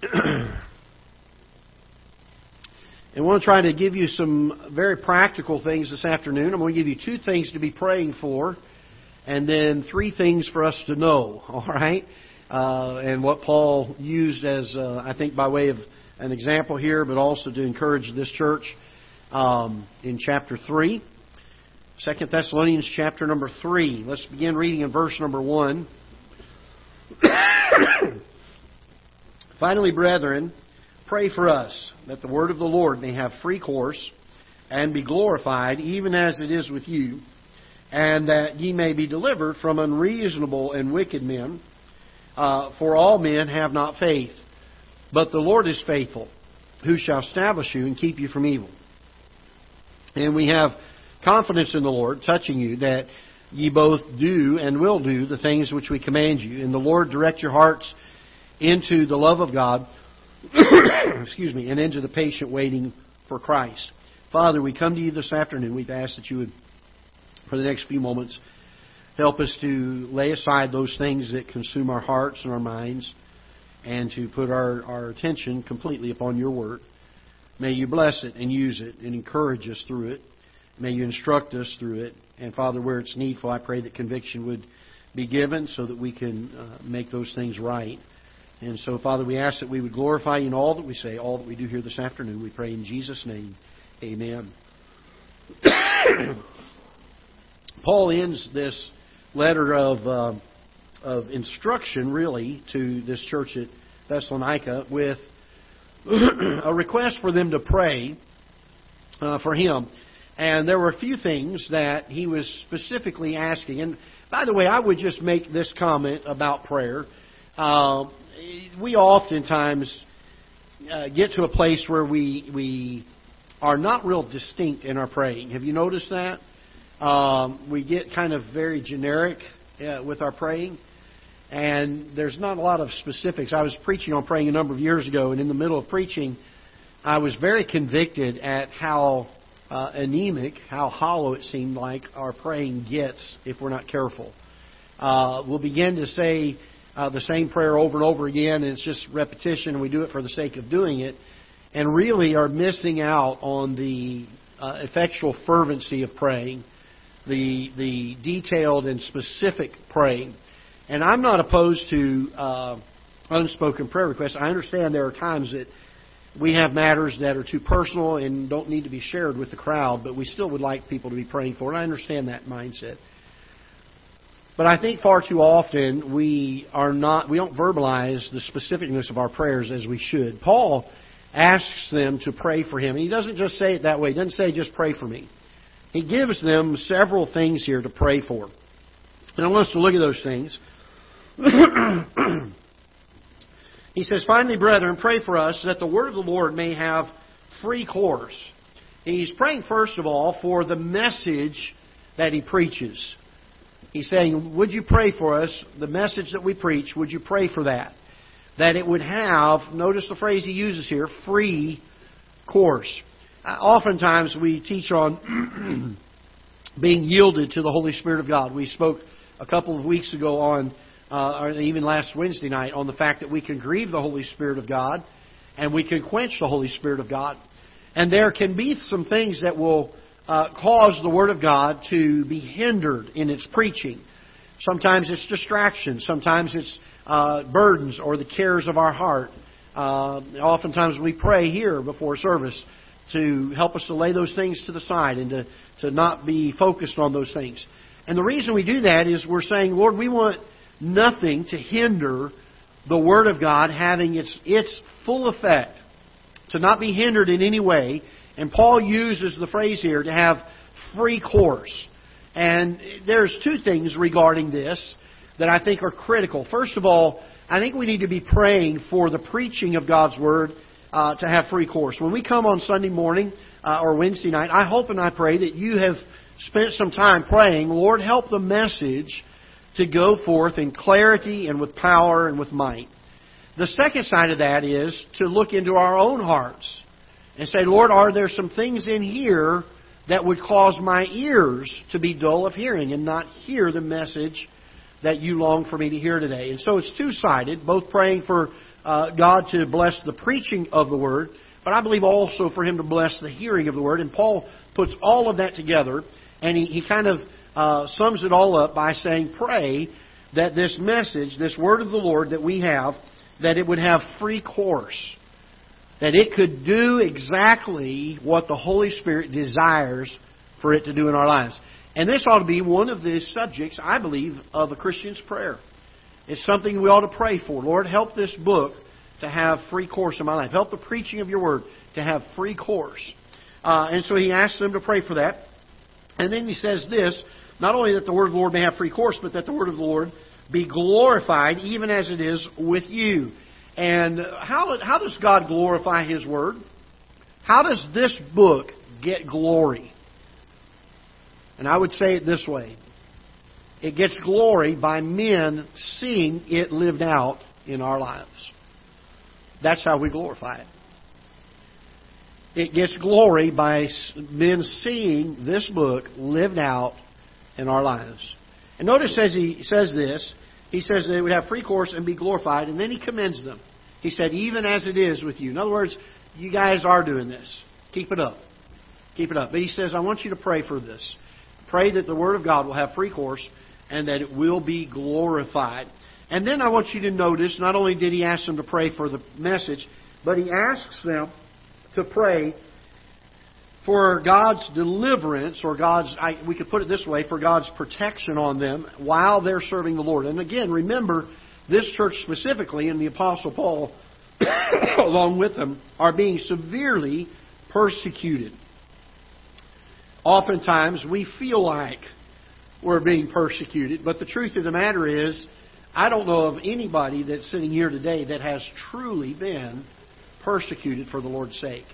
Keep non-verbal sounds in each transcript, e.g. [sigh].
[clears throat] Want to try to give you some very practical things this afternoon. I'm going to give you two things to be praying for, and then three things for us to know, [laughs] all right? Uh, and what Paul used as, uh, I think, by way of an example here, but also to encourage this church um, in chapter 3. 2 Thessalonians chapter number 3. Let's begin reading in verse number 1. [clears throat] Finally, brethren, pray for us that the word of the Lord may have free course and be glorified, even as it is with you, and that ye may be delivered from unreasonable and wicked men. Uh, for all men have not faith, but the Lord is faithful, who shall establish you and keep you from evil. And we have confidence in the Lord, touching you, that ye both do and will do the things which we command you. And the Lord direct your hearts into the love of God [coughs] excuse me, and into the patient waiting for Christ. Father, we come to you this afternoon. We've asked that you would, for the next few moments, help us to lay aside those things that consume our hearts and our minds and to put our, our attention completely upon your word. May you bless it and use it and encourage us through it. May you instruct us through it. And Father, where it's needful, I pray that conviction would be given so that we can uh, make those things right. And so, Father, we ask that we would glorify you in all that we say, all that we do here this afternoon. We pray in Jesus' name. Amen. [coughs] Paul ends this letter of, uh, of instruction, really, to this church at Thessalonica with [coughs] a request for them to pray uh, for him. And there were a few things that he was specifically asking. And by the way, I would just make this comment about prayer. Uh, we oftentimes uh, get to a place where we we are not real distinct in our praying. Have you noticed that? Um, we get kind of very generic uh, with our praying, and there's not a lot of specifics. I was preaching on praying a number of years ago, and in the middle of preaching, I was very convicted at how uh, anemic, how hollow it seemed like our praying gets if we're not careful. Uh, we'll begin to say uh, the same prayer over and over again, and it's just repetition, and we do it for the sake of doing it, and really are missing out on the uh, effectual fervency of praying, the the detailed and specific praying. And I'm not opposed to uh, unspoken prayer requests. I understand there are times that we have matters that are too personal and don't need to be shared with the crowd, but we still would like people to be praying for. And I understand that mindset. But I think far too often we are not we don't verbalize the specificness of our prayers as we should. Paul asks them to pray for him. And he doesn't just say it that way. He doesn't say just pray for me. He gives them several things here to pray for. And I want us to look at those things. [clears throat] he says, Finally, brethren, pray for us that the word of the Lord may have free course. He's praying, first of all, for the message that he preaches. He's saying, Would you pray for us? The message that we preach, would you pray for that? That it would have, notice the phrase he uses here, free course. Uh, oftentimes we teach on [clears throat] being yielded to the Holy Spirit of God. We spoke a couple of weeks ago on, uh, or even last Wednesday night, on the fact that we can grieve the Holy Spirit of God and we can quench the Holy Spirit of God. And there can be some things that will uh, cause the Word of God to be hindered in its preaching. Sometimes it's distractions. Sometimes it's uh, burdens or the cares of our heart. Uh, oftentimes we pray here before service to help us to lay those things to the side and to, to not be focused on those things. And the reason we do that is we're saying, Lord, we want nothing to hinder the Word of God having its, its full effect, to not be hindered in any way, and Paul uses the phrase here to have free course. And there's two things regarding this that I think are critical. First of all, I think we need to be praying for the preaching of God's Word uh, to have free course. When we come on Sunday morning uh, or Wednesday night, I hope and I pray that you have spent some time praying, Lord, help the message to go forth in clarity and with power and with might. The second side of that is to look into our own hearts and say, Lord, are there some things in here that would cause my ears to be dull of hearing and not hear the message that you long for me to hear today? And so it's two sided, both praying for uh, God to bless the preaching of the Word, but I believe also for Him to bless the hearing of the Word. And Paul puts all of that together, and he, he kind of uh, sums it all up by saying, Pray that this message, this Word of the Lord that we have, that it would have free course. That it could do exactly what the Holy Spirit desires for it to do in our lives. And this ought to be one of the subjects, I believe, of a Christian's prayer. It's something we ought to pray for. Lord, help this book to have free course in my life. Help the preaching of your word to have free course. Uh, and so he asks them to pray for that. And then he says this not only that the word of the Lord may have free course, but that the word of the Lord be glorified even as it is with you. And how, how does God glorify His Word? How does this book get glory? And I would say it this way it gets glory by men seeing it lived out in our lives. That's how we glorify it. It gets glory by men seeing this book lived out in our lives. And notice as he says this, he says they would have free course and be glorified, and then he commends them. He said, even as it is with you. In other words, you guys are doing this. Keep it up. Keep it up. But he says, I want you to pray for this. Pray that the Word of God will have free course and that it will be glorified. And then I want you to notice, not only did he ask them to pray for the message, but he asks them to pray for God's deliverance, or God's, I, we could put it this way, for God's protection on them while they're serving the Lord. And again, remember, this church specifically, and the Apostle Paul [coughs] along with them, are being severely persecuted. Oftentimes, we feel like we're being persecuted, but the truth of the matter is, I don't know of anybody that's sitting here today that has truly been persecuted for the Lord's sake.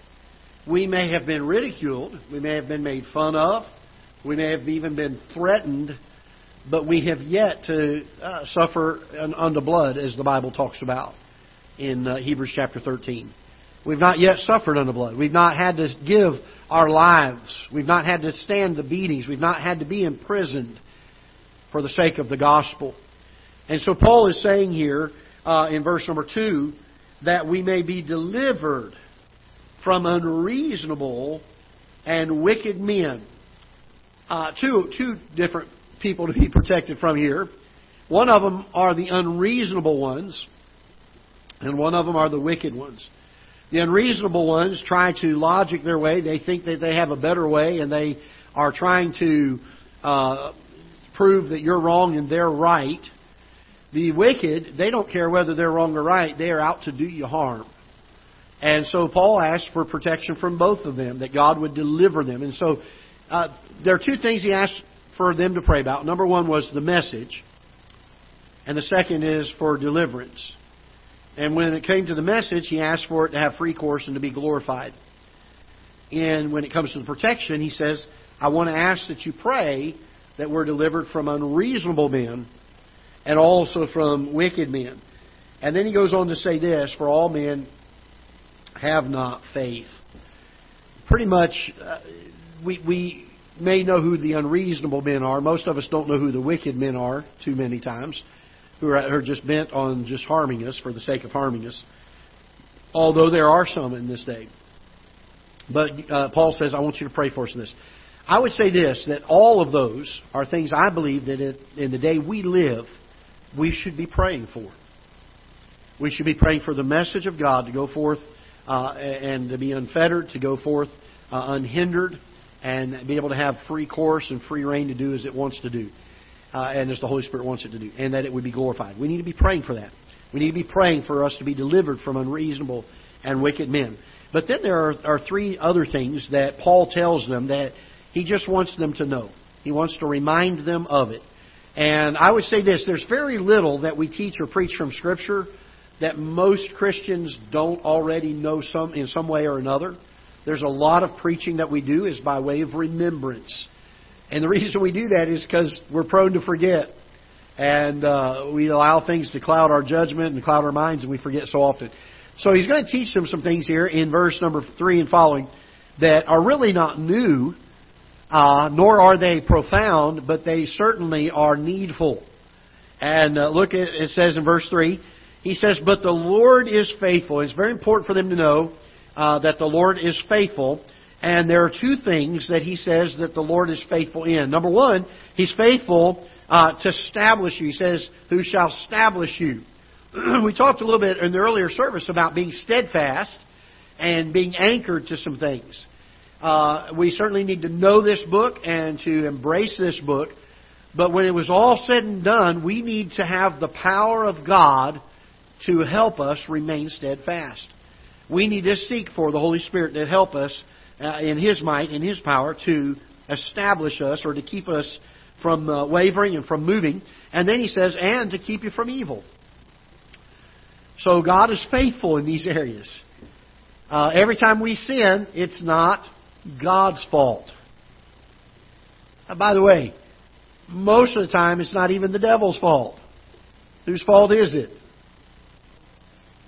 We may have been ridiculed, we may have been made fun of, we may have even been threatened, but we have yet to uh, suffer under blood, as the Bible talks about in uh, Hebrews chapter 13. We've not yet suffered under blood. We've not had to give our lives. We've not had to stand the beatings. We've not had to be imprisoned for the sake of the gospel. And so Paul is saying here uh, in verse number 2 that we may be delivered from unreasonable and wicked men. Uh, two, two different people to be protected from here. One of them are the unreasonable ones, and one of them are the wicked ones. The unreasonable ones try to logic their way. They think that they have a better way, and they are trying to uh, prove that you're wrong and they're right. The wicked, they don't care whether they're wrong or right. They are out to do you harm. And so Paul asked for protection from both of them, that God would deliver them. And so uh, there are two things he asked for them to pray about. Number one was the message, and the second is for deliverance. And when it came to the message, he asked for it to have free course and to be glorified. And when it comes to the protection, he says, I want to ask that you pray that we're delivered from unreasonable men and also from wicked men. And then he goes on to say this For all men have not faith. Pretty much, uh, we, we may know who the unreasonable men are. Most of us don't know who the wicked men are too many times, who are, are just bent on just harming us for the sake of harming us. Although there are some in this day. But uh, Paul says, I want you to pray for us in this. I would say this that all of those are things I believe that in the day we live, we should be praying for. We should be praying for the message of God to go forth uh, and to be unfettered, to go forth uh, unhindered, and be able to have free course and free rein to do as it wants to do, uh, and as the Holy Spirit wants it to do, and that it would be glorified. We need to be praying for that. We need to be praying for us to be delivered from unreasonable and wicked men. But then there are, are three other things that Paul tells them that he just wants them to know. He wants to remind them of it. And I would say this there's very little that we teach or preach from Scripture that most Christians don't already know some in some way or another. There's a lot of preaching that we do is by way of remembrance. And the reason we do that is because we're prone to forget. And uh, we allow things to cloud our judgment and cloud our minds, and we forget so often. So he's going to teach them some things here in verse number 3 and following that are really not new, uh, nor are they profound, but they certainly are needful. And uh, look at it says in verse 3 He says, But the Lord is faithful. It's very important for them to know uh, that the Lord is faithful. And there are two things that he says that the Lord is faithful in. Number one, he's faithful uh, to establish you. He says, Who shall establish you? [clears throat] we talked a little bit in the earlier service about being steadfast and being anchored to some things. Uh, we certainly need to know this book and to embrace this book. But when it was all said and done, we need to have the power of God to help us remain steadfast. We need to seek for the Holy Spirit to help us uh, in His might, in His power, to establish us or to keep us from uh, wavering and from moving. And then He says, and to keep you from evil. So God is faithful in these areas. Uh, every time we sin, it's not God's fault. Uh, by the way, most of the time it's not even the devil's fault. Whose fault is it?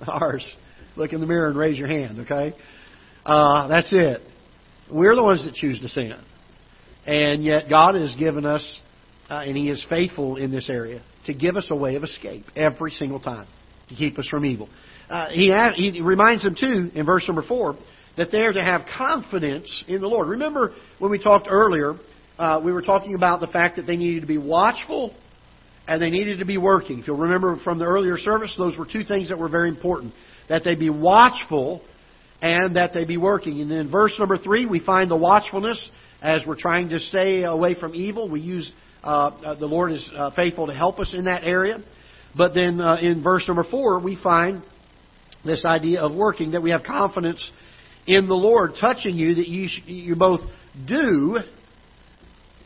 [laughs] Ours. Look in the mirror and raise your hand, okay? Uh, that's it. We're the ones that choose to sin. And yet God has given us, uh, and He is faithful in this area, to give us a way of escape every single time to keep us from evil. Uh, he, he reminds them, too, in verse number 4, that they are to have confidence in the Lord. Remember when we talked earlier, uh, we were talking about the fact that they needed to be watchful and they needed to be working. If you'll remember from the earlier service, those were two things that were very important. That they be watchful and that they be working. And in verse number 3, we find the watchfulness as we're trying to stay away from evil. We use, uh, uh the Lord is uh, faithful to help us in that area. But then uh, in verse number 4, we find this idea of working, that we have confidence in the Lord touching you, that you, sh- you both do.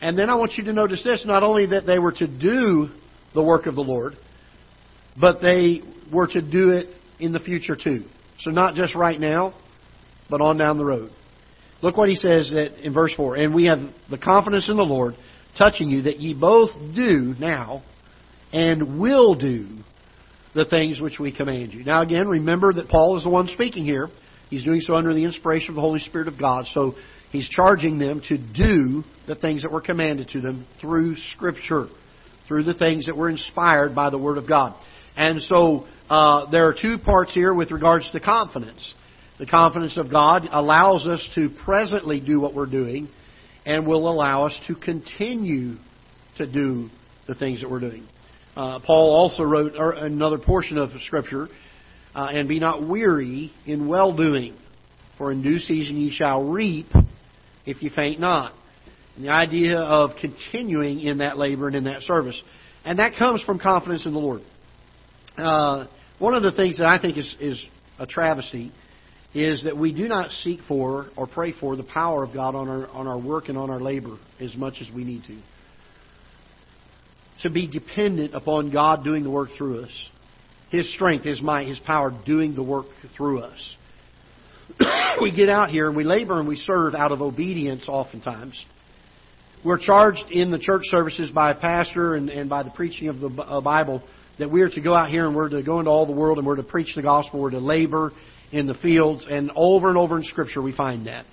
And then I want you to notice this not only that they were to do the work of the Lord, but they were to do it in the future too. So not just right now, but on down the road. Look what he says that in verse 4. And we have the confidence in the Lord touching you that ye both do now and will do the things which we command you. Now again, remember that Paul is the one speaking here. He's doing so under the inspiration of the Holy Spirit of God. So he's charging them to do the things that were commanded to them through Scripture, through the things that were inspired by the Word of God. And so uh, there are two parts here with regards to confidence. The confidence of God allows us to presently do what we're doing and will allow us to continue to do the things that we're doing. Uh, Paul also wrote another portion of Scripture, uh, and be not weary in well doing, for in due season ye shall reap if ye faint not. And the idea of continuing in that labor and in that service. And that comes from confidence in the Lord. Uh, one of the things that I think is, is a travesty is that we do not seek for or pray for the power of God on our, on our work and on our labor as much as we need to to be dependent upon God doing the work through us. His strength, His might, His power doing the work through us. [coughs] we get out here and we labor and we serve out of obedience oftentimes. We're charged in the church services by a pastor and, and by the preaching of the uh, Bible that we are to go out here and we're to go into all the world and we're to preach the gospel, we're to labor in the fields, and over and over in Scripture we find that.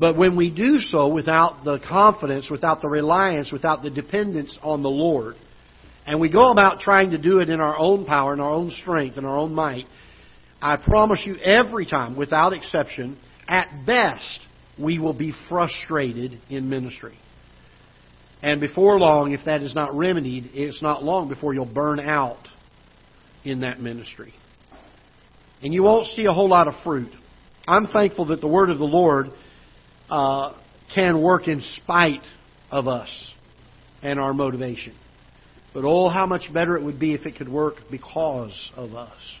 But when we do so without the confidence, without the reliance, without the dependence on the Lord, and we go about trying to do it in our own power, in our own strength, in our own might, I promise you every time, without exception, at best, we will be frustrated in ministry. And before long, if that is not remedied, it's not long before you'll burn out in that ministry. And you won't see a whole lot of fruit. I'm thankful that the word of the Lord uh, can work in spite of us and our motivation. But oh, how much better it would be if it could work because of us.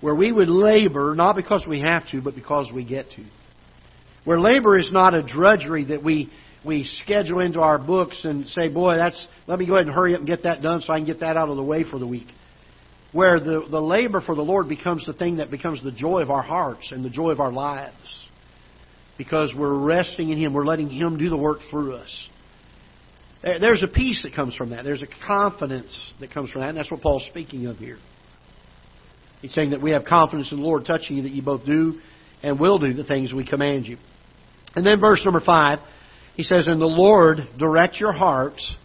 Where we would labor, not because we have to, but because we get to. Where labor is not a drudgery that we, we schedule into our books and say, boy, that's, let me go ahead and hurry up and get that done so I can get that out of the way for the week. Where the, the labor for the Lord becomes the thing that becomes the joy of our hearts and the joy of our lives because we're resting in Him. We're letting Him do the work through us. There's a peace that comes from that. There's a confidence that comes from that. And that's what Paul's speaking of here. He's saying that we have confidence in the Lord touching you that you both do and will do the things we command you. And then verse number 5, he says, And the Lord direct your hearts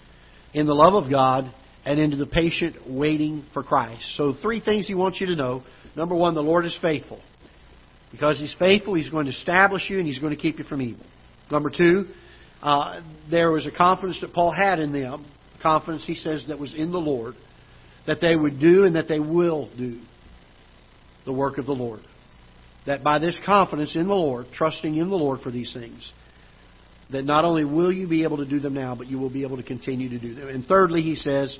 in the love of God and into the patient waiting for Christ. So, three things He wants you to know. Number one, the Lord is faithful. Because He's faithful, He's going to establish you and He's going to keep you from evil. Number two, uh, there was a confidence that Paul had in them, confidence, he says, that was in the Lord, that they would do and that they will do the work of the Lord. That by this confidence in the Lord, trusting in the Lord for these things, that not only will you be able to do them now, but you will be able to continue to do them. And thirdly, he says,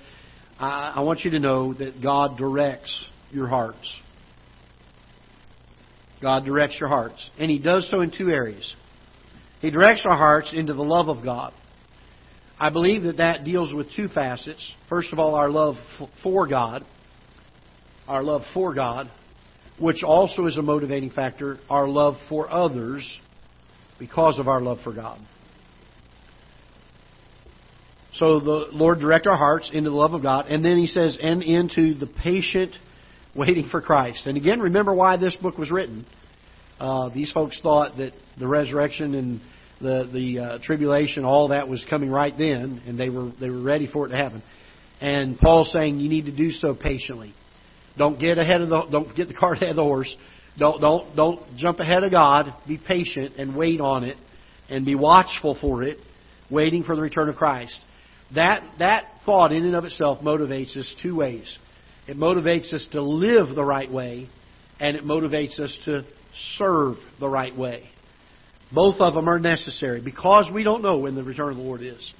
I, I want you to know that God directs your hearts. God directs your hearts. And He does so in two areas. He directs our hearts into the love of God. I believe that that deals with two facets. First of all, our love for God. Our love for God, which also is a motivating factor. Our love for others because of our love for God. So the Lord direct our hearts into the love of God. And then he says, and into the patient waiting for Christ. And again, remember why this book was written. Uh, these folks thought that the resurrection and the the uh, tribulation, all that was coming right then, and they were they were ready for it to happen. And Paul's saying you need to do so patiently. Don't get ahead of the don't get the cart ahead of the horse. Don't don't don't jump ahead of God. Be patient and wait on it, and be watchful for it, waiting for the return of Christ. That that thought in and of itself motivates us two ways. It motivates us to live the right way, and it motivates us to serve the right way. Both of them are necessary because we don't know when the return of the Lord is.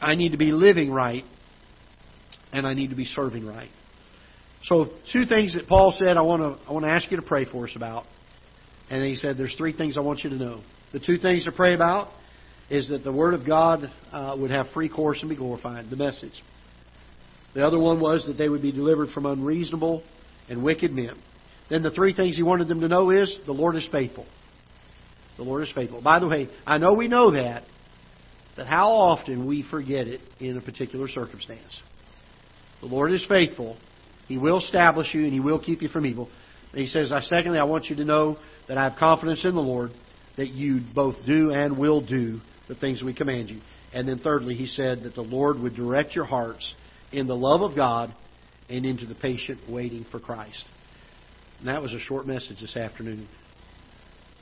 I need to be living right and I need to be serving right. So, two things that Paul said I want to I want to ask you to pray for us about. And he said there's three things I want you to know. The two things to pray about is that the Word of God uh, would have free course and be glorified, the message. The other one was that they would be delivered from unreasonable and wicked men. Then the three things he wanted them to know is the Lord is faithful. The Lord is faithful. By the way, I know we know that, but how often we forget it in a particular circumstance. The Lord is faithful. He will establish you and He will keep you from evil. He says, secondly, I want you to know that I have confidence in the Lord that you both do and will do the things we command you. And then thirdly, he said that the Lord would direct your hearts in the love of God and into the patient waiting for Christ. And that was a short message this afternoon.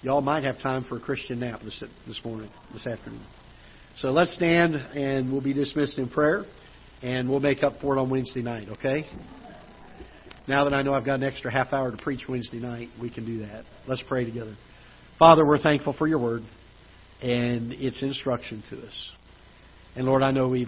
Y'all might have time for a Christian nap this, this morning, this afternoon. So let's stand and we'll be dismissed in prayer and we'll make up for it on Wednesday night, okay? Now that I know I've got an extra half hour to preach Wednesday night, we can do that. Let's pray together. Father, we're thankful for your word and its instruction to us. And Lord, I know we've